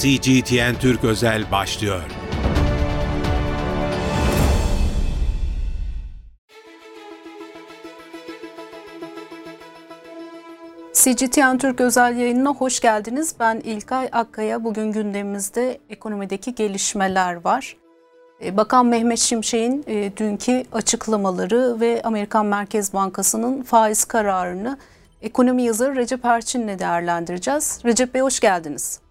CGTN Türk Özel başlıyor. CGTN Türk özel yayınına hoş geldiniz. Ben İlkay Akkaya. Bugün gündemimizde ekonomideki gelişmeler var. E, Bakan Mehmet Şimşek'in e, dünkü açıklamaları ve Amerikan Merkez Bankası'nın faiz kararını ekonomi yazarı Recep Erçin'le değerlendireceğiz. Recep Bey hoş geldiniz.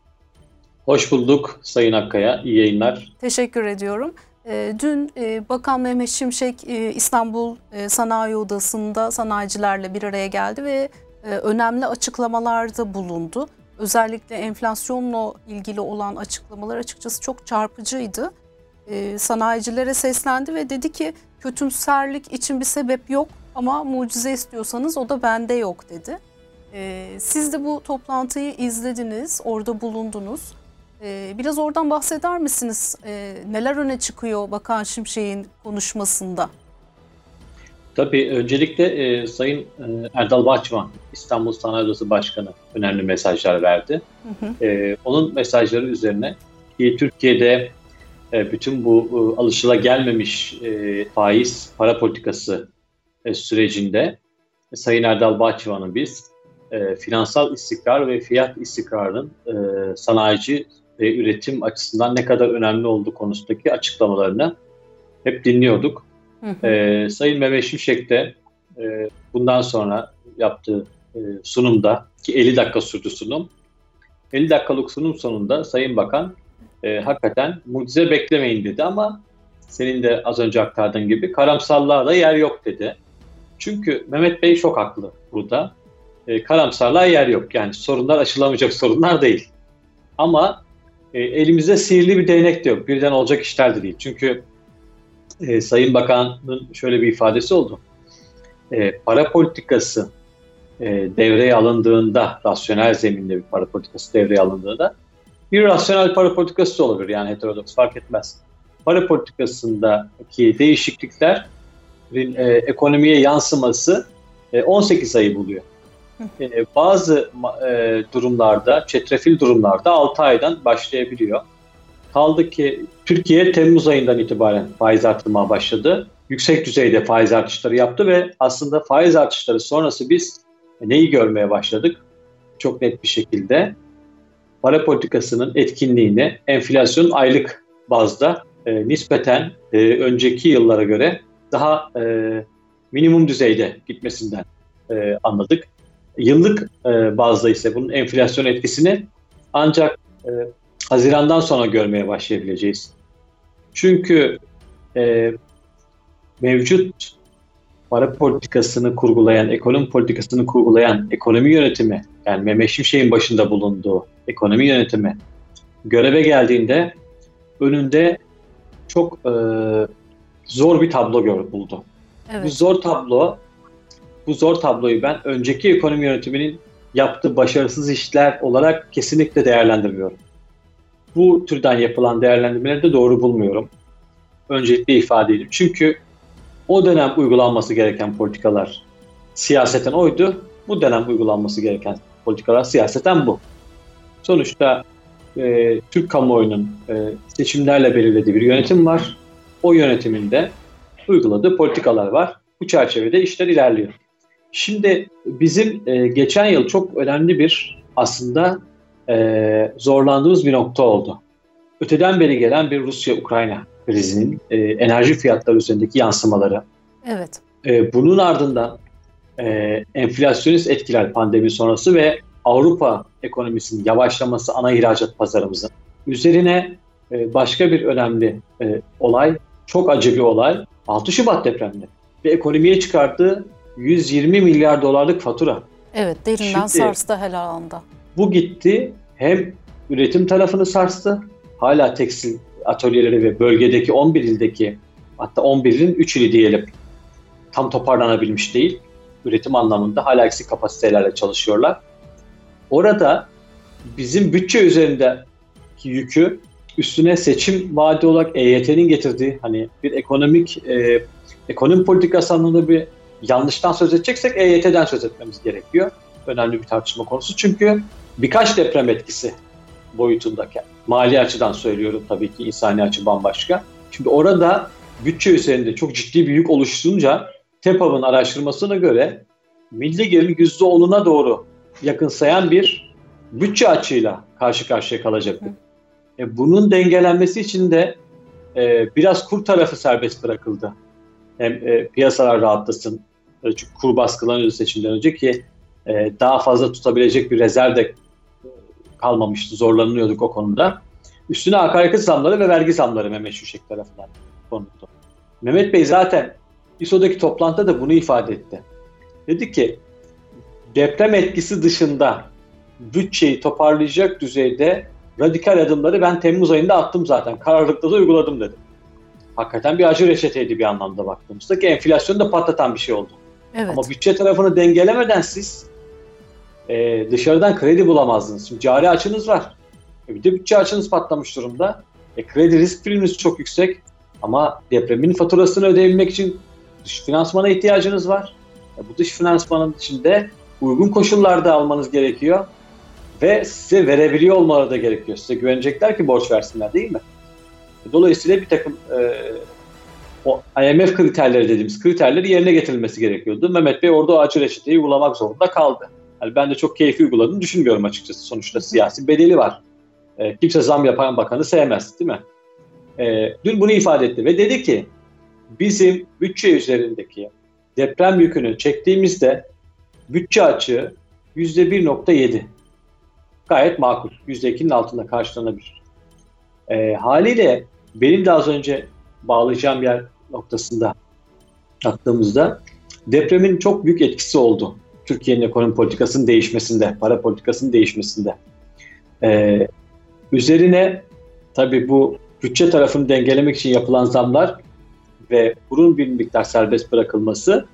Hoş bulduk Sayın Akkaya. İyi yayınlar. Teşekkür ediyorum. E, dün Bakan Mehmet Şimşek İstanbul Sanayi Odası'nda sanayicilerle bir araya geldi ve önemli açıklamalarda bulundu. Özellikle enflasyonla ilgili olan açıklamalar açıkçası çok çarpıcıydı e, sanayicilere seslendi ve dedi ki kötümserlik için bir sebep yok ama mucize istiyorsanız o da bende yok dedi. E, siz de bu toplantıyı izlediniz, orada bulundunuz. E, biraz oradan bahseder misiniz? E, neler öne çıkıyor Bakan Şimşek'in konuşmasında? Tabii öncelikle e, Sayın e, Erdal Bahçıvan, İstanbul Sanayi Odası Başkanı önemli mesajlar verdi. Hı hı. E, onun mesajları üzerine ki Türkiye'de e, bütün bu e, gelmemiş e, faiz para politikası sürecinde Sayın Erdal Bahçıvan'ın biz finansal istikrar ve fiyat istikrarının sanayici ve üretim açısından ne kadar önemli olduğu konusundaki açıklamalarını hep dinliyorduk. Hı hı. Sayın Mehmet Şimşek de bundan sonra yaptığı sunumda ki 50 dakika sürdü sunum. 50 dakikalık sunum sonunda Sayın Bakan e, hakikaten mucize beklemeyin dedi ama senin de az önce aktardığın gibi karamsarlığa da yer yok dedi. Çünkü Mehmet Bey çok haklı burada. E, karamsarlığa yer yok. Yani sorunlar aşılamayacak sorunlar değil. Ama e, elimizde sihirli bir değnek de yok. Birden olacak işler de değil. Çünkü e, Sayın Bakan'ın şöyle bir ifadesi oldu. E, para politikası e, devreye alındığında, rasyonel zeminde bir para politikası devreye alındığında bir rasyonel para politikası da olabilir yani heterodoks fark etmez. Para politikasındaki değişiklikler e, ekonomiye yansıması e, 18 ayı buluyor. E, bazı e, durumlarda, çetrefil durumlarda 6 aydan başlayabiliyor. Kaldı ki Türkiye Temmuz ayından itibaren faiz artırmaya başladı. Yüksek düzeyde faiz artışları yaptı ve aslında faiz artışları sonrası biz neyi görmeye başladık? Çok net bir şekilde para politikasının etkinliğini enflasyon aylık bazda e, nispeten e, önceki yıllara göre daha e, minimum düzeyde gitmesinden e, anladık. Yıllık e, bazda ise bunun enflasyon etkisini ancak e, Haziran'dan sonra görmeye başlayabileceğiz. Çünkü e, mevcut para politikasını kurgulayan, ekonomi politikasını kurgulayan ekonomi yönetimi, yani Mehmet Şimşek'in başında bulunduğu ekonomi yönetimi göreve geldiğinde önünde çok e, zor bir tablo gör, buldu. Evet. Bu zor tablo, bu zor tabloyu ben önceki ekonomi yönetiminin yaptığı başarısız işler olarak kesinlikle değerlendirmiyorum. Bu türden yapılan değerlendirmeleri de doğru bulmuyorum. Öncelikle ifade edeyim. Çünkü o dönem uygulanması gereken politikalar siyaseten oydu. Bu dönem uygulanması gereken politikalar siyaseten bu. Sonuçta e, Türk kamuoyunun e, seçimlerle belirlediği bir yönetim var. O yönetiminde uyguladığı politikalar var. Bu çerçevede işler ilerliyor. Şimdi bizim e, geçen yıl çok önemli bir aslında e, zorlandığımız bir nokta oldu. Öteden beri gelen bir Rusya-Ukrayna krizinin e, enerji fiyatları üzerindeki yansımaları. Evet. E, bunun ardından e, enflasyonist etkiler pandemi sonrası ve Avrupa ekonomisinin yavaşlaması ana ihracat pazarımızın. Üzerine e, başka bir önemli e, olay, çok acı bir olay 6 Şubat depremleri ve ekonomiye çıkarttığı 120 milyar dolarlık fatura. Evet derinden Şimdi, sarstı her alanda. Bu gitti hem üretim tarafını sarstı. Hala tekstil atölyeleri ve bölgedeki 11 ildeki hatta 11 ilin 3 ili diyelim tam toparlanabilmiş değil. Üretim anlamında hala eksik kapasitelerle çalışıyorlar. Orada bizim bütçe üzerindeki yükü üstüne seçim vaadi olarak EYT'nin getirdiği hani bir ekonomik e, ekonomi politikası anlamında bir yanlıştan söz edeceksek EYT'den söz etmemiz gerekiyor. Önemli bir tartışma konusu çünkü birkaç deprem etkisi boyutundaki. Mali açıdan söylüyorum tabii ki insani açı bambaşka. Şimdi orada bütçe üzerinde çok ciddi bir yük oluşturunca TEPAV'ın araştırmasına göre milli gelirin %10'una doğru yakınsayan bir bütçe açığıyla karşı karşıya kalacaktık. E, bunun dengelenmesi için de e, biraz kur tarafı serbest bırakıldı. Hem e, piyasalar rahatlasın, çünkü kur baskılanıyordu seçimden önce ki e, daha fazla tutabilecek bir rezerv de kalmamıştı, zorlanıyorduk o konuda. Üstüne akaryakıt zamları ve vergi zamları Mehmet Şuşek tarafından konuldu. Mehmet Bey zaten İSO'daki toplantıda da bunu ifade etti. Dedi ki deprem etkisi dışında bütçeyi toparlayacak düzeyde radikal adımları ben Temmuz ayında attım zaten. Kararlılıkla da uyguladım dedi. Hakikaten bir acı reçeteydi bir anlamda baktığımızda ki enflasyonu da patlatan bir şey oldu. Evet. Ama bütçe tarafını dengelemeden siz e, dışarıdan kredi bulamazdınız. Şimdi cari açınız var. E, bir de bütçe açınız patlamış durumda. E, kredi risk priminiz çok yüksek. Ama depremin faturasını ödeyebilmek için dış finansmana ihtiyacınız var. E, bu dış finansmanın içinde uygun koşullarda almanız gerekiyor. Ve size verebiliyor olmaları da gerekiyor. Size güvenecekler ki borç versinler değil mi? E, dolayısıyla bir takım e, o IMF kriterleri dediğimiz kriterleri yerine getirilmesi gerekiyordu. Mehmet Bey orada o acı reçeteyi uygulamak zorunda kaldı. Yani ben de çok keyifli uyguladığını düşünmüyorum açıkçası. Sonuçta siyasi bedeli var. E, kimse zam yapan bakanı sevmez değil mi? E, dün bunu ifade etti ve dedi ki bizim bütçe üzerindeki deprem yükünü çektiğimizde bütçe açığı %1.7. Gayet makul. %2'nin altında karşılanabilir. E, haliyle benim de az önce bağlayacağım yer noktasında baktığımızda depremin çok büyük etkisi oldu. Türkiye'nin ekonomi politikasının değişmesinde, para politikasının değişmesinde. Ee, üzerine tabii bu bütçe tarafını dengelemek için yapılan zamlar ve kurun bir miktar serbest bırakılması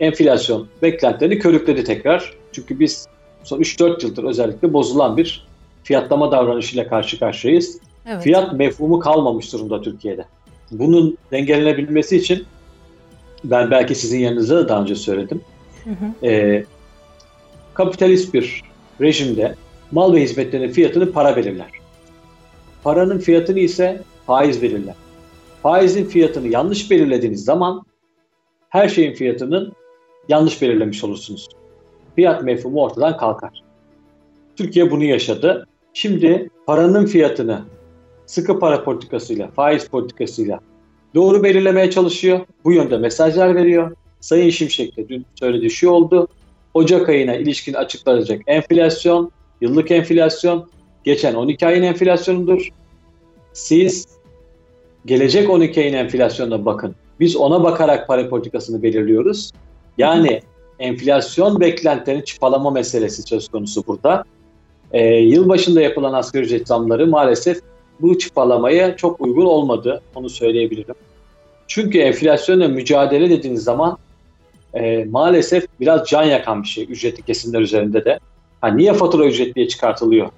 enflasyon beklentilerini körükledi tekrar. Çünkü biz son 3-4 yıldır özellikle bozulan bir fiyatlama davranışıyla karşı karşıyayız. Evet. Fiyat mefhumu kalmamış durumda Türkiye'de. Bunun dengelenebilmesi için ben belki sizin yanınızda da daha önce söyledim. Hı hı. E, kapitalist bir rejimde mal ve hizmetlerin fiyatını para belirler. Paranın fiyatını ise faiz belirler. Faizin fiyatını yanlış belirlediğiniz zaman her şeyin fiyatının yanlış belirlemiş olursunuz. Fiyat mefhumu ortadan kalkar. Türkiye bunu yaşadı. Şimdi paranın fiyatını sıkı para politikasıyla, faiz politikasıyla doğru belirlemeye çalışıyor. Bu yönde mesajlar veriyor. Sayın Şimşek de dün söylediği şu oldu. Ocak ayına ilişkin açıklanacak enflasyon, yıllık enflasyon, geçen 12 ayın enflasyonudur. Siz gelecek 12 ayın enflasyonuna bakın. Biz ona bakarak para politikasını belirliyoruz. Yani enflasyon beklentilerini çıpalama meselesi söz konusu burada. Ee, yıl başında yapılan asgari ücret zamları maalesef bu çıpalamaya çok uygun olmadı. Onu söyleyebilirim. Çünkü enflasyonla mücadele dediğiniz zaman e, maalesef biraz can yakan bir şey ücretli kesimler üzerinde de. Ha, niye fatura ücretliye çıkartılıyor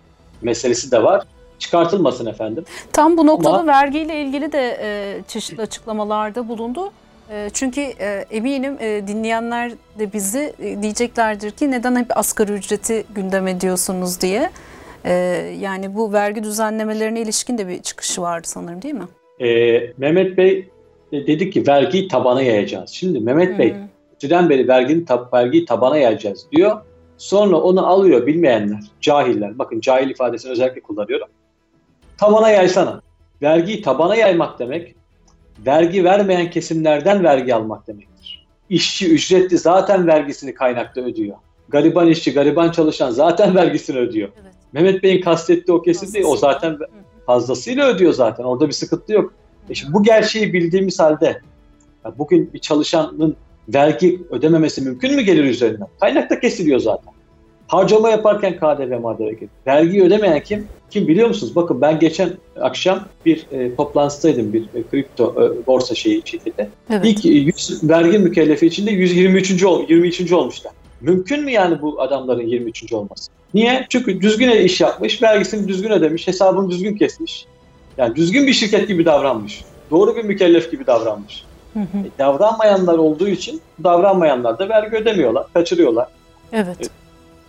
meselesi de var. Çıkartılmasın efendim. Tam bu noktada Ama, vergiyle ilgili de e, çeşitli açıklamalarda bulundu. E, çünkü e, eminim e, dinleyenler de bizi e, diyeceklerdir ki neden hep asgari ücreti gündem ediyorsunuz diye. E, yani bu vergi düzenlemelerine ilişkin de bir çıkışı vardı sanırım değil mi? E, Mehmet Bey e, dedi ki vergiyi tabana yayacağız. Şimdi Mehmet hmm. Bey önceden beri verginin tab vergiyi tabana yayacağız diyor. Sonra onu alıyor bilmeyenler, cahiller. Bakın cahil ifadesini özellikle kullanıyorum. Tabana yaysana. Vergiyi tabana yaymak demek, vergi vermeyen kesimlerden vergi almak demektir. İşçi ücretli zaten vergisini kaynakta ödüyor. Gariban işçi, gariban çalışan zaten vergisini ödüyor. Evet. Mehmet Bey'in kastettiği o kesim değil. O zaten fazlasıyla ödüyor zaten. Orada bir sıkıntı yok. E şimdi bu gerçeği bildiğimiz halde bugün bir çalışanın vergi ödememesi mümkün mü gelir üzerinden? Kaynakta kesiliyor zaten. Harcama yaparken KDV madde Vergi ödemeyen kim? Kim biliyor musunuz? Bakın ben geçen akşam bir e, toplantıdaydım bir e, kripto e, borsa şeyi şirketi. Evet. İlk 100 vergi mükellefi içinde 123. Ol, 23. olmuşlar. Mümkün mü yani bu adamların 23. olması? Niye? Çünkü düzgün iş yapmış, vergisini düzgün ödemiş, hesabını düzgün kesmiş. Yani düzgün bir şirket gibi davranmış. Doğru bir mükellef gibi davranmış. Hı hı. E, davranmayanlar olduğu için davranmayanlar da vergi ödemiyorlar, kaçırıyorlar. Evet. E,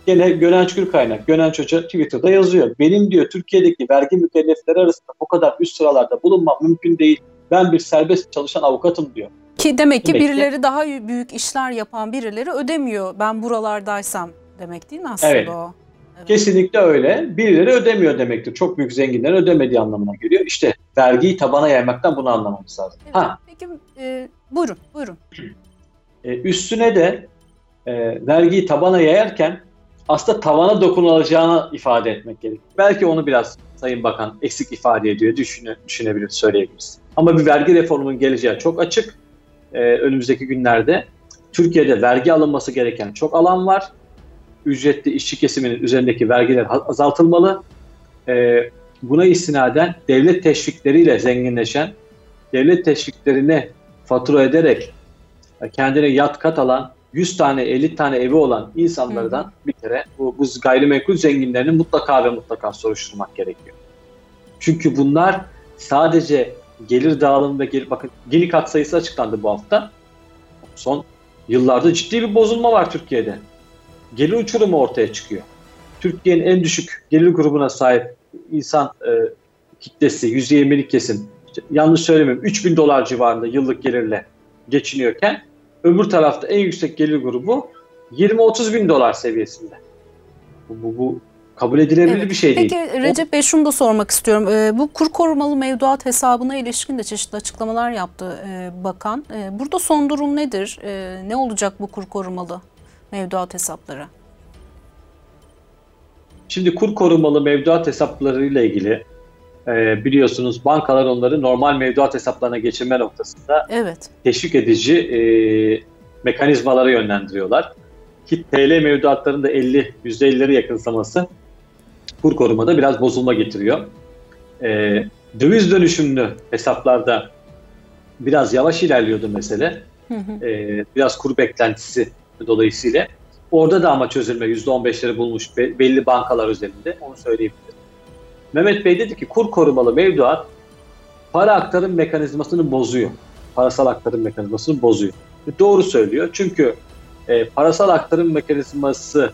Gene Gönenç Gürkaynak, Gönenç Hoca Twitter'da yazıyor. Benim diyor Türkiye'deki vergi mükellefleri arasında o kadar üst sıralarda bulunmam mümkün değil. Ben bir serbest çalışan avukatım diyor. Ki demek ki Demek ki- birileri daha büyük işler yapan birileri ödemiyor. Ben buralardaysam demek değil mi aslında Evet. o? Evet. Kesinlikle öyle. Birileri ödemiyor demektir. Çok büyük zenginlerin ödemediği anlamına geliyor. İşte vergiyi tabana yaymaktan bunu anlamamız lazım. Evet. Ha, Peki e, buyurun, buyurun. e, üstüne de e, vergiyi tabana yayarken aslında tavana dokunulacağını ifade etmek gerekiyor. Belki onu biraz Sayın Bakan eksik ifade ediyor, düşüne, düşünebilir, söyleyebiliriz. Ama bir vergi reformunun geleceği çok açık. E, önümüzdeki günlerde Türkiye'de vergi alınması gereken çok alan var. Ücretli işçi kesiminin üzerindeki vergiler azaltılmalı. E, buna istinaden devlet teşvikleriyle zenginleşen, devlet teşviklerine fatura ederek kendine yat kat alan 100 tane 50 tane evi olan insanlardan bir kere bu, bu gayrimenkul zenginlerini mutlaka ve mutlaka soruşturmak gerekiyor. Çünkü bunlar sadece gelir dağılımı ve gelir, bakın Gini kat sayısı açıklandı bu hafta. Son yıllarda ciddi bir bozulma var Türkiye'de. Gelir uçurumu ortaya çıkıyor. Türkiye'nin en düşük gelir grubuna sahip insan e, kitlesi %20'lik kesim işte yanlış söylemeyeyim 3000 dolar civarında yıllık gelirle geçiniyorken öbür tarafta en yüksek gelir grubu 20-30 bin dolar seviyesinde. Bu, bu, bu kabul edilebilir Evet. bir şey değil. Peki Recep Bey şunu da sormak istiyorum. E, bu kur korumalı mevduat hesabına ilişkin de çeşitli açıklamalar yaptı e, bakan. E, burada son durum nedir? E, ne olacak bu kur korumalı mevduat hesapları? Şimdi kur korumalı mevduat hesaplarıyla ilgili e, biliyorsunuz bankalar onları normal mevduat hesaplarına geçirme noktasında Evet. teşvik edici e, mekanizmalara yönlendiriyorlar. Ki TL mevduatlarının da 50, %50'leri yakınsaması kur korumada biraz bozulma getiriyor. E, döviz dönüşümlü hesaplarda biraz yavaş ilerliyordu mesele. Hı hı. E, biraz kur beklentisi dolayısıyla. Orada da ama çözülme %15'leri bulmuş be- belli bankalar üzerinde onu söyleyebilirim. Mehmet Bey dedi ki kur korumalı mevduat para aktarım mekanizmasını bozuyor. Parasal aktarım mekanizmasını bozuyor. E, Doğru söylüyor çünkü e, parasal aktarım mekanizması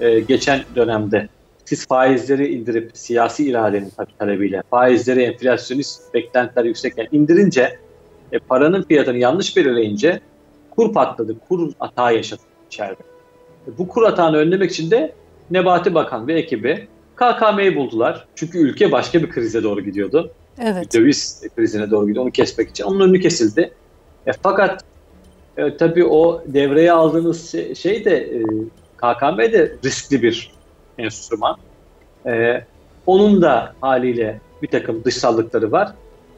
e, geçen dönemde siz faizleri indirip siyasi iradenin tabii talebiyle faizleri enflasyonist beklentiler yüksekken indirince e, paranın fiyatını yanlış belirleyince kur patladı, kur hata yaşadı içeride. E, bu kur hatağını önlemek için de Nebati Bakan ve ekibi KKM'yi buldular. Çünkü ülke başka bir krize doğru gidiyordu. Evet. Döviz krizine doğru gidiyor. Onu kesmek için. Onun önü kesildi. E, fakat e, tabii o devreye aldığınız şey, şey de e, KKM de riskli bir enstrüman. E, onun da haliyle bir takım dışsallıkları var.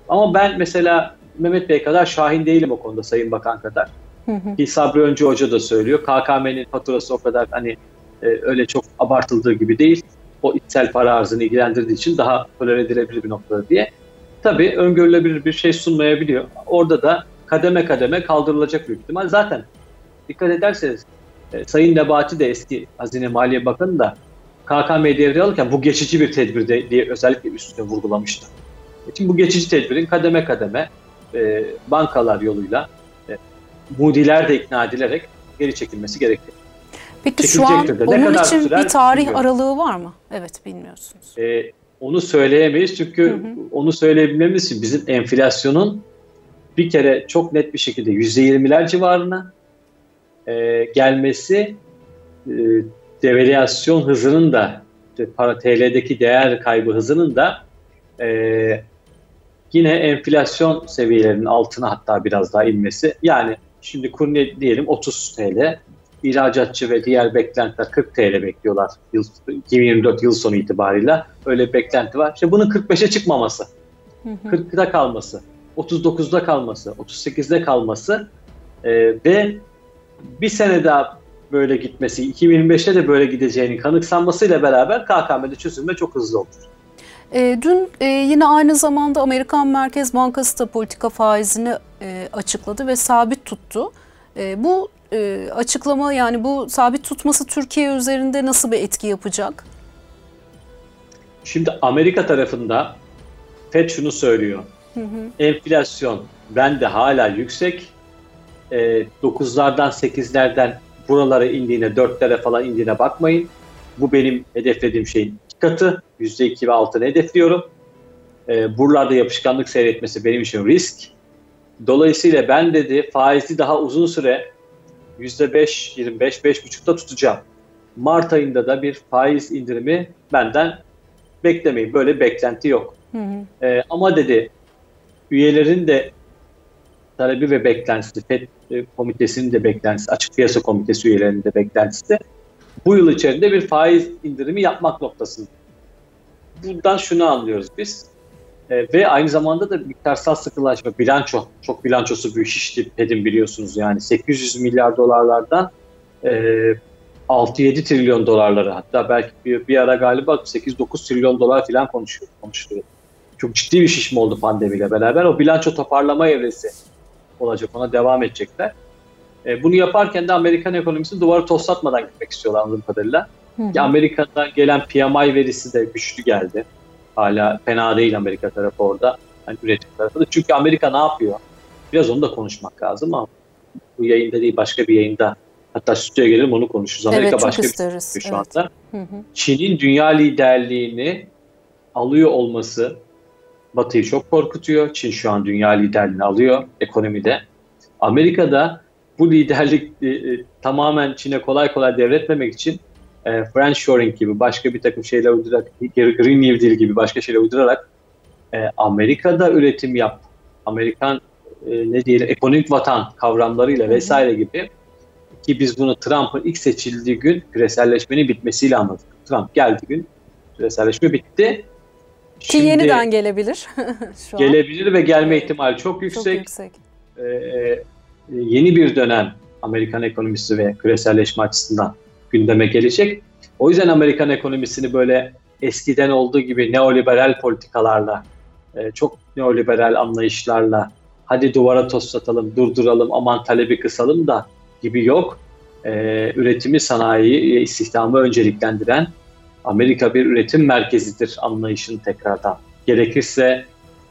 Ama ben mesela Mehmet Bey kadar şahin değilim o konuda Sayın Bakan kadar. Hı hı. Ki Sabri Öncü Hoca da söylüyor. KKM'nin faturası o kadar hani e, öyle çok abartıldığı gibi değil. O içsel para arzını ilgilendirdiği için daha tolere edilebilir bir noktada diye. Tabii öngörülebilir bir şey sunmayabiliyor. Orada da kademe kademe kaldırılacak büyük ihtimal. Zaten dikkat ederseniz e, Sayın Nebati de eski Hazine Maliye Bakanı da KKM'yi devreye alırken bu geçici bir tedbir de, diye özellikle üstüne vurgulamıştı. Şimdi bu geçici tedbirin kademe kademe e, bankalar yoluyla e, mudiler de ikna edilerek geri çekilmesi gerekiyor. Peki şu an de. Onun için sürer bir tarih bilmiyorum. aralığı var mı? Evet bilmiyorsunuz. E, onu söyleyemeyiz çünkü Hı hı. onu söyleyebilmemiz için bizim enflasyonun bir kere çok net bir şekilde %20'ler civarına e, gelmesi e, devalüasyon hızının da para TL'deki değer kaybı hızının da e, yine enflasyon seviyelerinin altına hatta biraz daha inmesi. Yani şimdi kur ne diyelim 30 TL, ihracatçı ve diğer beklentiler 40 TL bekliyorlar yıl, 2024 yıl sonu itibarıyla. Öyle bir beklenti var. İşte bunun 45'e çıkmaması, Hı hı. 40'da kalması, 39'da kalması, 38'de kalması e, ve bir sene daha böyle gitmesi, 2025'te de böyle gideceğini kanıksanmasıyla beraber KKM'de çözülme çok hızlı olur. E, dün e, yine aynı zamanda Amerikan Merkez Bankası da politika faizini e, açıkladı ve sabit tuttu. E, bu e, açıklama yani bu sabit tutması Türkiye üzerinde nasıl bir etki yapacak? Şimdi Amerika tarafında FED şunu söylüyor. Hı hı. Enflasyon bende hala yüksek. E, 9'lardan 8'lerden buralara indiğine 4'lere falan indiğine bakmayın. Bu benim hedeflediğim şeyin iki katı. %2 ve altını hedefliyorum. E, buralarda yapışkanlık seyretmesi benim için risk. Dolayısıyla ben dedi faizi daha uzun süre %5, 25, 5,5'da tutacağım. Mart ayında da bir faiz indirimi benden beklemeyin. Böyle beklenti yok. Hı hı. E, ama dedi üyelerin de talebi ve beklentisi, FED e, komitesinin de beklentisi, açık piyasa komitesi üyelerinin de beklentisi de bu yıl içerisinde bir faiz indirimi yapmak noktasında. Buradan şunu anlıyoruz biz. E, ve aynı zamanda da miktarsal sıkılaşma, bilanço, çok bilançosu büyük şişti Fed'in biliyorsunuz yani 800 milyar dolarlardan e, 6-7 trilyon dolarları hatta belki bir, bir ara galiba 8-9 trilyon dolar falan konuşuyor, konuşuluyor. Çok ciddi bir şişme oldu pandemiyle beraber. O bilanço toparlama evresi olacak. Ona devam edecekler. E, bunu yaparken de Amerikan ekonomisini duvarı toslatmadan gitmek istiyorlar anladığım kadarıyla. Hı hı. Amerika'dan gelen PMI verisi de güçlü geldi. Hala fena değil Amerika tarafı orada. Yani üretim tarafı da. Çünkü Amerika ne yapıyor? Biraz onu da konuşmak lazım ama bu yayında değil başka bir yayında hatta stüdyoya gelelim onu konuşuruz. Amerika evet, başka isteriz. bir şu evet. anda. Çin'in dünya liderliğini alıyor olması Batı'yı çok korkutuyor. Çin şu an dünya liderliğini alıyor ekonomide. Amerika'da bu liderlik e, e, tamamen Çin'e kolay kolay devretmemek için e, French Shoring gibi başka bir takım şeyler uydurarak, Green New Deal gibi başka şeyler uydurarak e, Amerika'da üretim yap, Amerikan e, ne diyelim ekonomik vatan kavramlarıyla vesaire gibi ki biz bunu Trump'ın ilk seçildiği gün küreselleşmenin bitmesiyle anladık. Trump geldi gün küreselleşme bitti. Ki Şimdi, yeniden gelebilir. Şu gelebilir an. ve gelme ihtimali çok yüksek. Çok yüksek. Ee, e, yeni bir dönem Amerikan ekonomisi ve küreselleşme açısından gündeme gelecek. O yüzden Amerikan ekonomisini böyle eskiden olduğu gibi neoliberal politikalarla, e, çok neoliberal anlayışlarla hadi duvara toslatalım, durduralım, aman talebi kısalım da gibi yok. E, üretimi, sanayiyi, istihdamı önceliklendiren Amerika bir üretim merkezidir anlayışını tekrardan. Gerekirse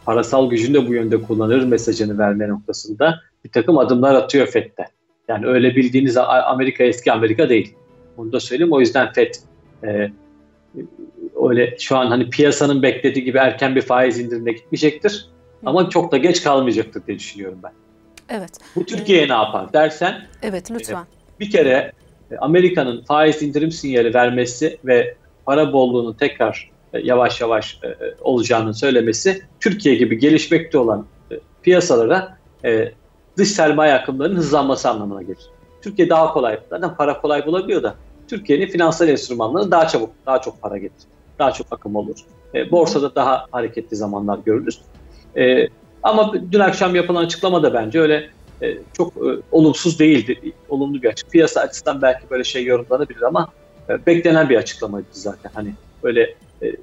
parasal gücünü de bu yönde kullanır mesajını verme noktasında bir takım adımlar atıyor FED'de. Yani öyle bildiğiniz Amerika eski Amerika değil. Bunu da söyleyeyim. O yüzden FED e, öyle şu an hani piyasanın beklediği gibi erken bir faiz indirimine gitmeyecektir. Ama çok da geç kalmayacaktır diye düşünüyorum ben. Evet. Bu Türkiye'ye ne yapar dersen? Evet lütfen. E, bir kere e, Amerika'nın faiz indirim sinyali vermesi ve para bolluğunun tekrar e, yavaş yavaş e, olacağını söylemesi Türkiye gibi gelişmekte olan e, piyasalara dış sermaye akımlarının hızlanması anlamına gelir. Türkiye daha kolay, zaten para kolay bulabiliyor da Türkiye'nin finansal enstrümanları daha çabuk, daha çok para getirir. Daha çok akım olur. borsada daha hareketli zamanlar görürüz. ama dün akşam yapılan açıklama da bence öyle çok olumsuz değildi. Olumlu bir açık. Piyasa açısından belki böyle şey yorumlanabilir ama e, beklenen bir açıklamaydı zaten. Hani böyle e,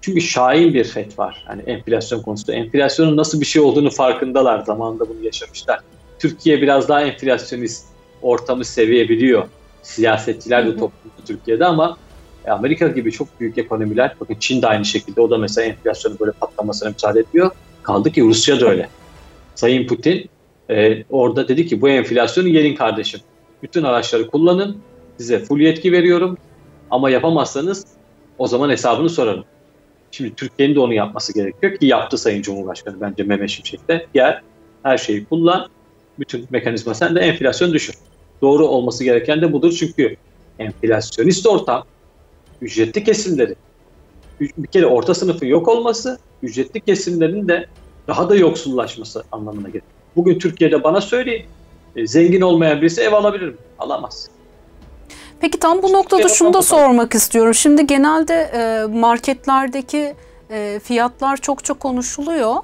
çünkü şahin bir FED var. Hani enflasyon konusunda. Enflasyonun nasıl bir şey olduğunu farkındalar. Zamanında bunu yaşamışlar. Türkiye biraz daha enflasyonist ortamı seviyebiliyor. Siyasetçiler de toplumda Türkiye'de ama e, Amerika gibi çok büyük ekonomiler, bakın Çin de aynı şekilde o da mesela enflasyonun böyle patlamasına müsaade ediyor. Kaldı ki Rusya da öyle. Sayın Putin e, orada dedi ki bu enflasyonu yerin kardeşim. Bütün araçları kullanın, Size full yetki veriyorum ama yapamazsanız o zaman hesabını sorarım. Şimdi Türkiye'nin de onu yapması gerekiyor ki yaptı Sayın Cumhurbaşkanı bence Mehmet Şimşek'te. Gel her şeyi kullan, bütün mekanizma sen de enflasyon düşür. Doğru olması gereken de budur çünkü enflasyonist ortam ücretli kesimleri bir kere orta sınıfın yok olması, ücretli kesimlerin de daha da yoksullaşması anlamına gelir. Bugün Türkiye'de bana söyleyin, e, zengin olmayan birisi ev alabilir mi? Alamaz. Peki tam bu noktada şunu da sormak istiyorum. Şimdi genelde e, marketlerdeki e, fiyatlar çok çok konuşuluyor.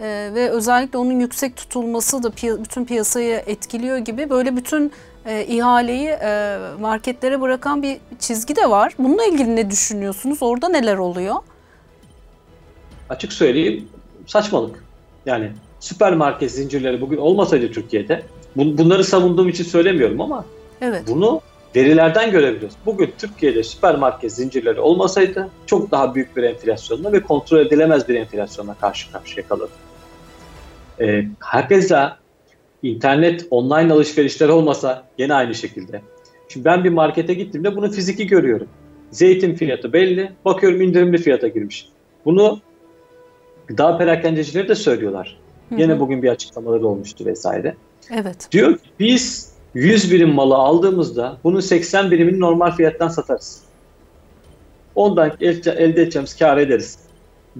E, ve özellikle onun yüksek tutulması da bütün piyasayı etkiliyor gibi böyle bütün ihaleyi marketlere bırakan bir çizgi de var. Bununla ilgili ne düşünüyorsunuz? Orada neler oluyor? Açık söyleyeyim saçmalık. Yani süpermarket zincirleri bugün olmasaydı Türkiye'de bunları savunduğum için söylemiyorum ama evet. bunu verilerden görebiliyoruz. Bugün Türkiye'de süpermarket zincirleri olmasaydı çok daha büyük bir enflasyonla ve kontrol edilemez bir enflasyonla karşı karşıya kalırdı. Ee, herkese internet, online alışverişler olmasa yine aynı şekilde. Şimdi ben bir markete gittiğimde bunu fiziki görüyorum. Zeytin fiyatı belli. Bakıyorum indirimli fiyata girmiş. Bunu gıda perakendecileri de söylüyorlar. Hı Yine hı. bugün bir açıklamaları olmuştu vesaire. Evet. Diyor ki biz 100 birim malı aldığımızda bunun 80 birimini normal fiyattan satarız. Ondan elde, edeceğimiz kar ederiz.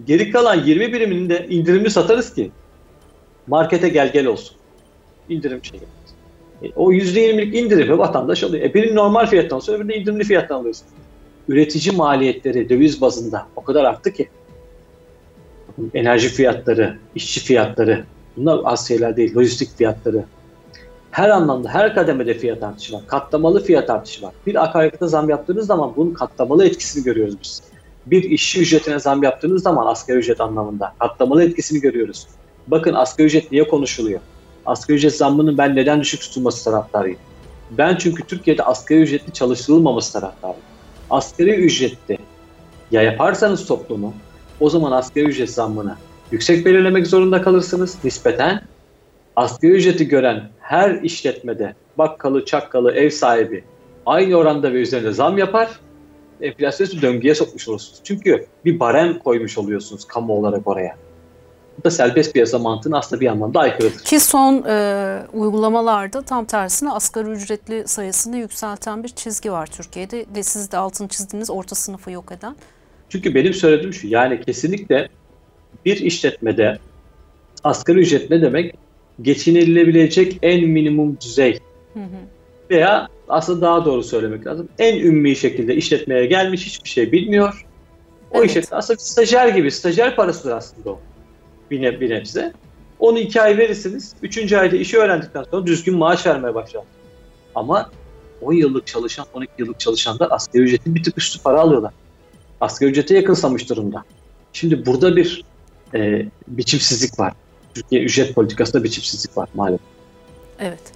Geri kalan 20 birimini de indirimli satarız ki markete gel gel olsun. İndirim şey. E, o %20'lik indirimi vatandaş alıyor. E birini normal fiyattan sonra öbürünü indirimli fiyattan alıyorsun. Üretici maliyetleri döviz bazında o kadar arttı ki. Enerji fiyatları, işçi fiyatları bunlar az şeyler değil. Lojistik fiyatları, her anlamda her kademede fiyat artışı var. Katlamalı fiyat artışı var. Bir akaryakıta zam yaptığınız zaman bunun katlamalı etkisini görüyoruz biz. Bir işçi ücretine zam yaptığınız zaman asgari ücret anlamında katlamalı etkisini görüyoruz. Bakın asgari ücret niye konuşuluyor? Asgari ücret zammının ben neden düşük tutulması taraftarıyım? Ben çünkü Türkiye'de asgari ücretli çalıştırılmaması taraftarıyım. Asgari ücretli ya yaparsanız toplumu o zaman asgari ücret zammını yüksek belirlemek zorunda kalırsınız nispeten asgari ücreti gören her işletmede bakkalı, çakkalı, ev sahibi aynı oranda ve üzerinde zam yapar. Enflasyonu döngüye sokmuş olursunuz. Çünkü bir barem koymuş oluyorsunuz kamu olarak oraya. Bu da serbest piyasa mantığına aslında bir anlamda aykırıdır. Ki son e, uygulamalarda tam tersine asgari ücretli sayısını yükselten bir çizgi var Türkiye'de ve siz de altını çizdiğiniz orta sınıfı yok eden. Çünkü benim söylediğim şu yani kesinlikle bir işletmede asgari ücret ne demek? Geçinilebilecek en minimum düzey Hı hı. veya aslında daha doğru söylemek lazım. En ümmi şekilde işletmeye gelmiş hiçbir şey bilmiyor. O Evet. işletme aslında stajyer gibi. Stajyer parasıdır aslında o. Bir, ne, bir nebze. Onu iki ay verirsiniz. Üçüncü ayda işi öğrendikten sonra düzgün maaş vermeye başlar. Ama 10 yıllık çalışan, 12 yıllık çalışanlar asgari ücretin bir tık üstü para alıyorlar. Asgari ücrete yakınsamış durumda. Şimdi burada bir e, biçimsizlik var. Türkiye ücret politikasında biçimsizlik var maalesef. Evet.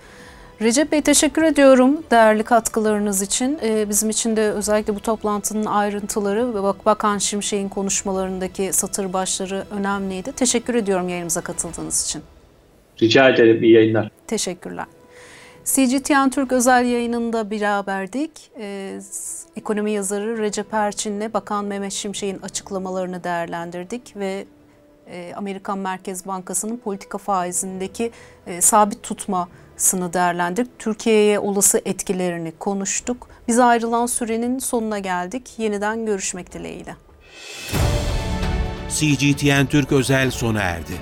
Recep Bey teşekkür ediyorum değerli katkılarınız için. Ee, bizim için de özellikle bu toplantının ayrıntıları ve bak Bakan Şimşek'in konuşmalarındaki satır başları önemliydi. Teşekkür ediyorum yayınımıza katıldığınız için. Rica ederim iyi yayınlar. Teşekkürler. CGTN Türk özel yayınında beraberdik. Ee, ekonomi yazarı Recep Erçin'le Bakan Mehmet Şimşek'in açıklamalarını değerlendirdik ve e, Amerikan Merkez Bankası'nın politika faizindeki e, sabit tutmasını değerlendirdik. Türkiye'ye olası etkilerini konuştuk. Biz ayrılan sürenin sonuna geldik. Yeniden görüşmek dileğiyle. CGTN Türk özel sona erdi.